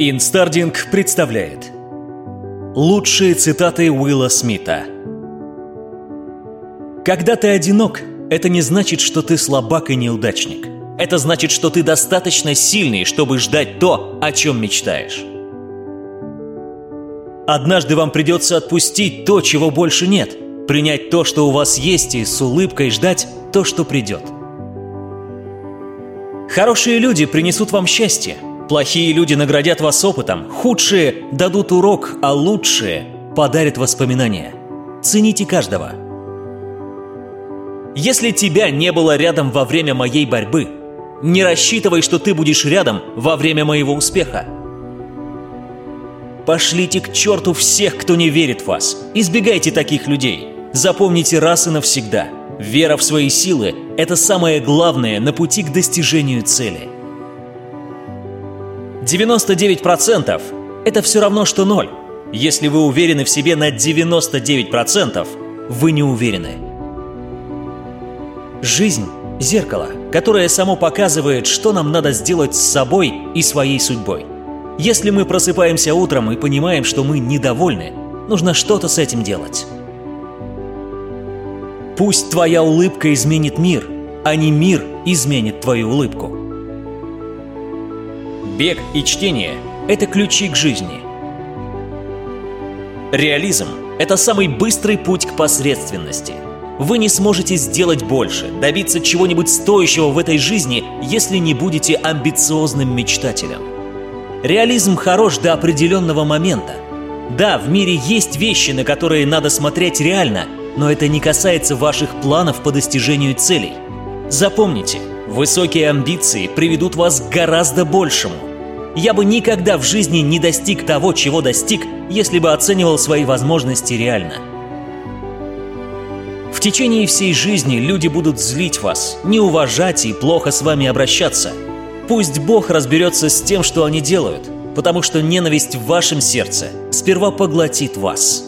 Инстардинг представляет Лучшие цитаты Уилла Смита Когда ты одинок, это не значит, что ты слабак и неудачник. Это значит, что ты достаточно сильный, чтобы ждать то, о чем мечтаешь. Однажды вам придется отпустить то, чего больше нет, принять то, что у вас есть, и с улыбкой ждать то, что придет. Хорошие люди принесут вам счастье – Плохие люди наградят вас опытом, худшие дадут урок, а лучшие подарят воспоминания. Цените каждого. Если тебя не было рядом во время моей борьбы, не рассчитывай, что ты будешь рядом во время моего успеха. Пошлите к черту всех, кто не верит в вас. Избегайте таких людей. Запомните раз и навсегда. Вера в свои силы – это самое главное на пути к достижению цели – 99% – это все равно, что ноль. Если вы уверены в себе на 99%, вы не уверены. Жизнь – зеркало, которое само показывает, что нам надо сделать с собой и своей судьбой. Если мы просыпаемся утром и понимаем, что мы недовольны, нужно что-то с этим делать. Пусть твоя улыбка изменит мир, а не мир изменит твою улыбку. Бег и чтение – это ключи к жизни. Реализм – это самый быстрый путь к посредственности. Вы не сможете сделать больше, добиться чего-нибудь стоящего в этой жизни, если не будете амбициозным мечтателем. Реализм хорош до определенного момента. Да, в мире есть вещи, на которые надо смотреть реально, но это не касается ваших планов по достижению целей. Запомните, высокие амбиции приведут вас к гораздо большему я бы никогда в жизни не достиг того, чего достиг, если бы оценивал свои возможности реально. В течение всей жизни люди будут злить вас, не уважать и плохо с вами обращаться. Пусть Бог разберется с тем, что они делают, потому что ненависть в вашем сердце сперва поглотит вас.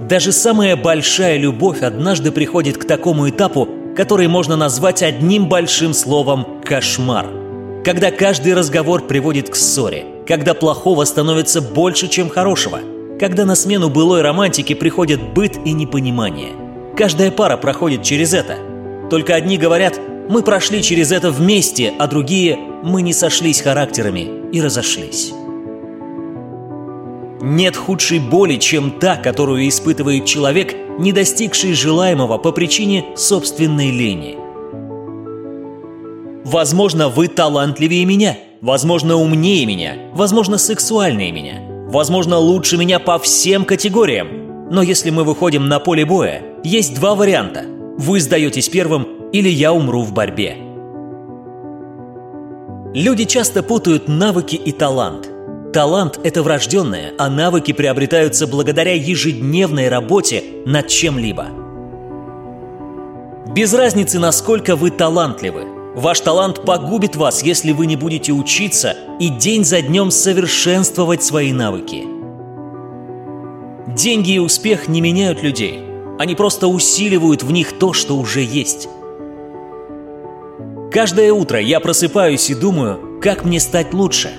Даже самая большая любовь однажды приходит к такому этапу, который можно назвать одним большим словом «кошмар» когда каждый разговор приводит к ссоре, когда плохого становится больше, чем хорошего, когда на смену былой романтики приходят быт и непонимание. Каждая пара проходит через это. Только одни говорят «мы прошли через это вместе», а другие «мы не сошлись характерами и разошлись». Нет худшей боли, чем та, которую испытывает человек, не достигший желаемого по причине собственной лени – Возможно, вы талантливее меня, возможно, умнее меня, возможно, сексуальнее меня, возможно, лучше меня по всем категориям. Но если мы выходим на поле боя, есть два варианта. Вы сдаетесь первым, или я умру в борьбе. Люди часто путают навыки и талант. Талант – это врожденное, а навыки приобретаются благодаря ежедневной работе над чем-либо. Без разницы, насколько вы талантливы – Ваш талант погубит вас, если вы не будете учиться и день за днем совершенствовать свои навыки. Деньги и успех не меняют людей. Они просто усиливают в них то, что уже есть. Каждое утро я просыпаюсь и думаю, как мне стать лучше.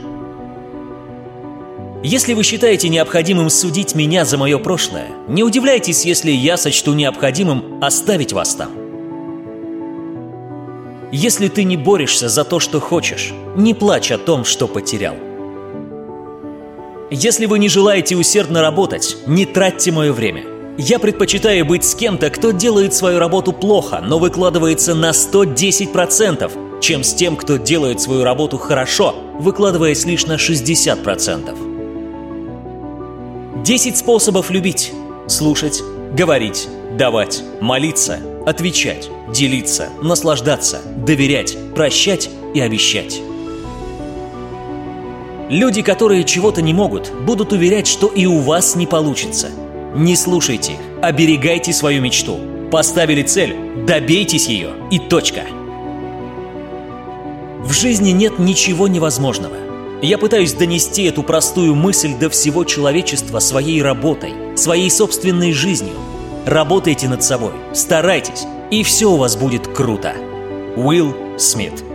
Если вы считаете необходимым судить меня за мое прошлое, не удивляйтесь, если я сочту необходимым оставить вас там. Если ты не борешься за то, что хочешь, не плачь о том, что потерял. Если вы не желаете усердно работать, не тратьте мое время. Я предпочитаю быть с кем-то, кто делает свою работу плохо, но выкладывается на 110%, чем с тем, кто делает свою работу хорошо, выкладываясь лишь на 60%. 10 способов любить. Слушать, говорить, давать, молиться, отвечать, делиться, наслаждаться, доверять, прощать и обещать. Люди, которые чего-то не могут, будут уверять, что и у вас не получится. Не слушайте их, оберегайте свою мечту. Поставили цель, добейтесь ее и точка. В жизни нет ничего невозможного. Я пытаюсь донести эту простую мысль до всего человечества своей работой, своей собственной жизнью. Работайте над собой, старайтесь, и все у вас будет круто. Уилл Смит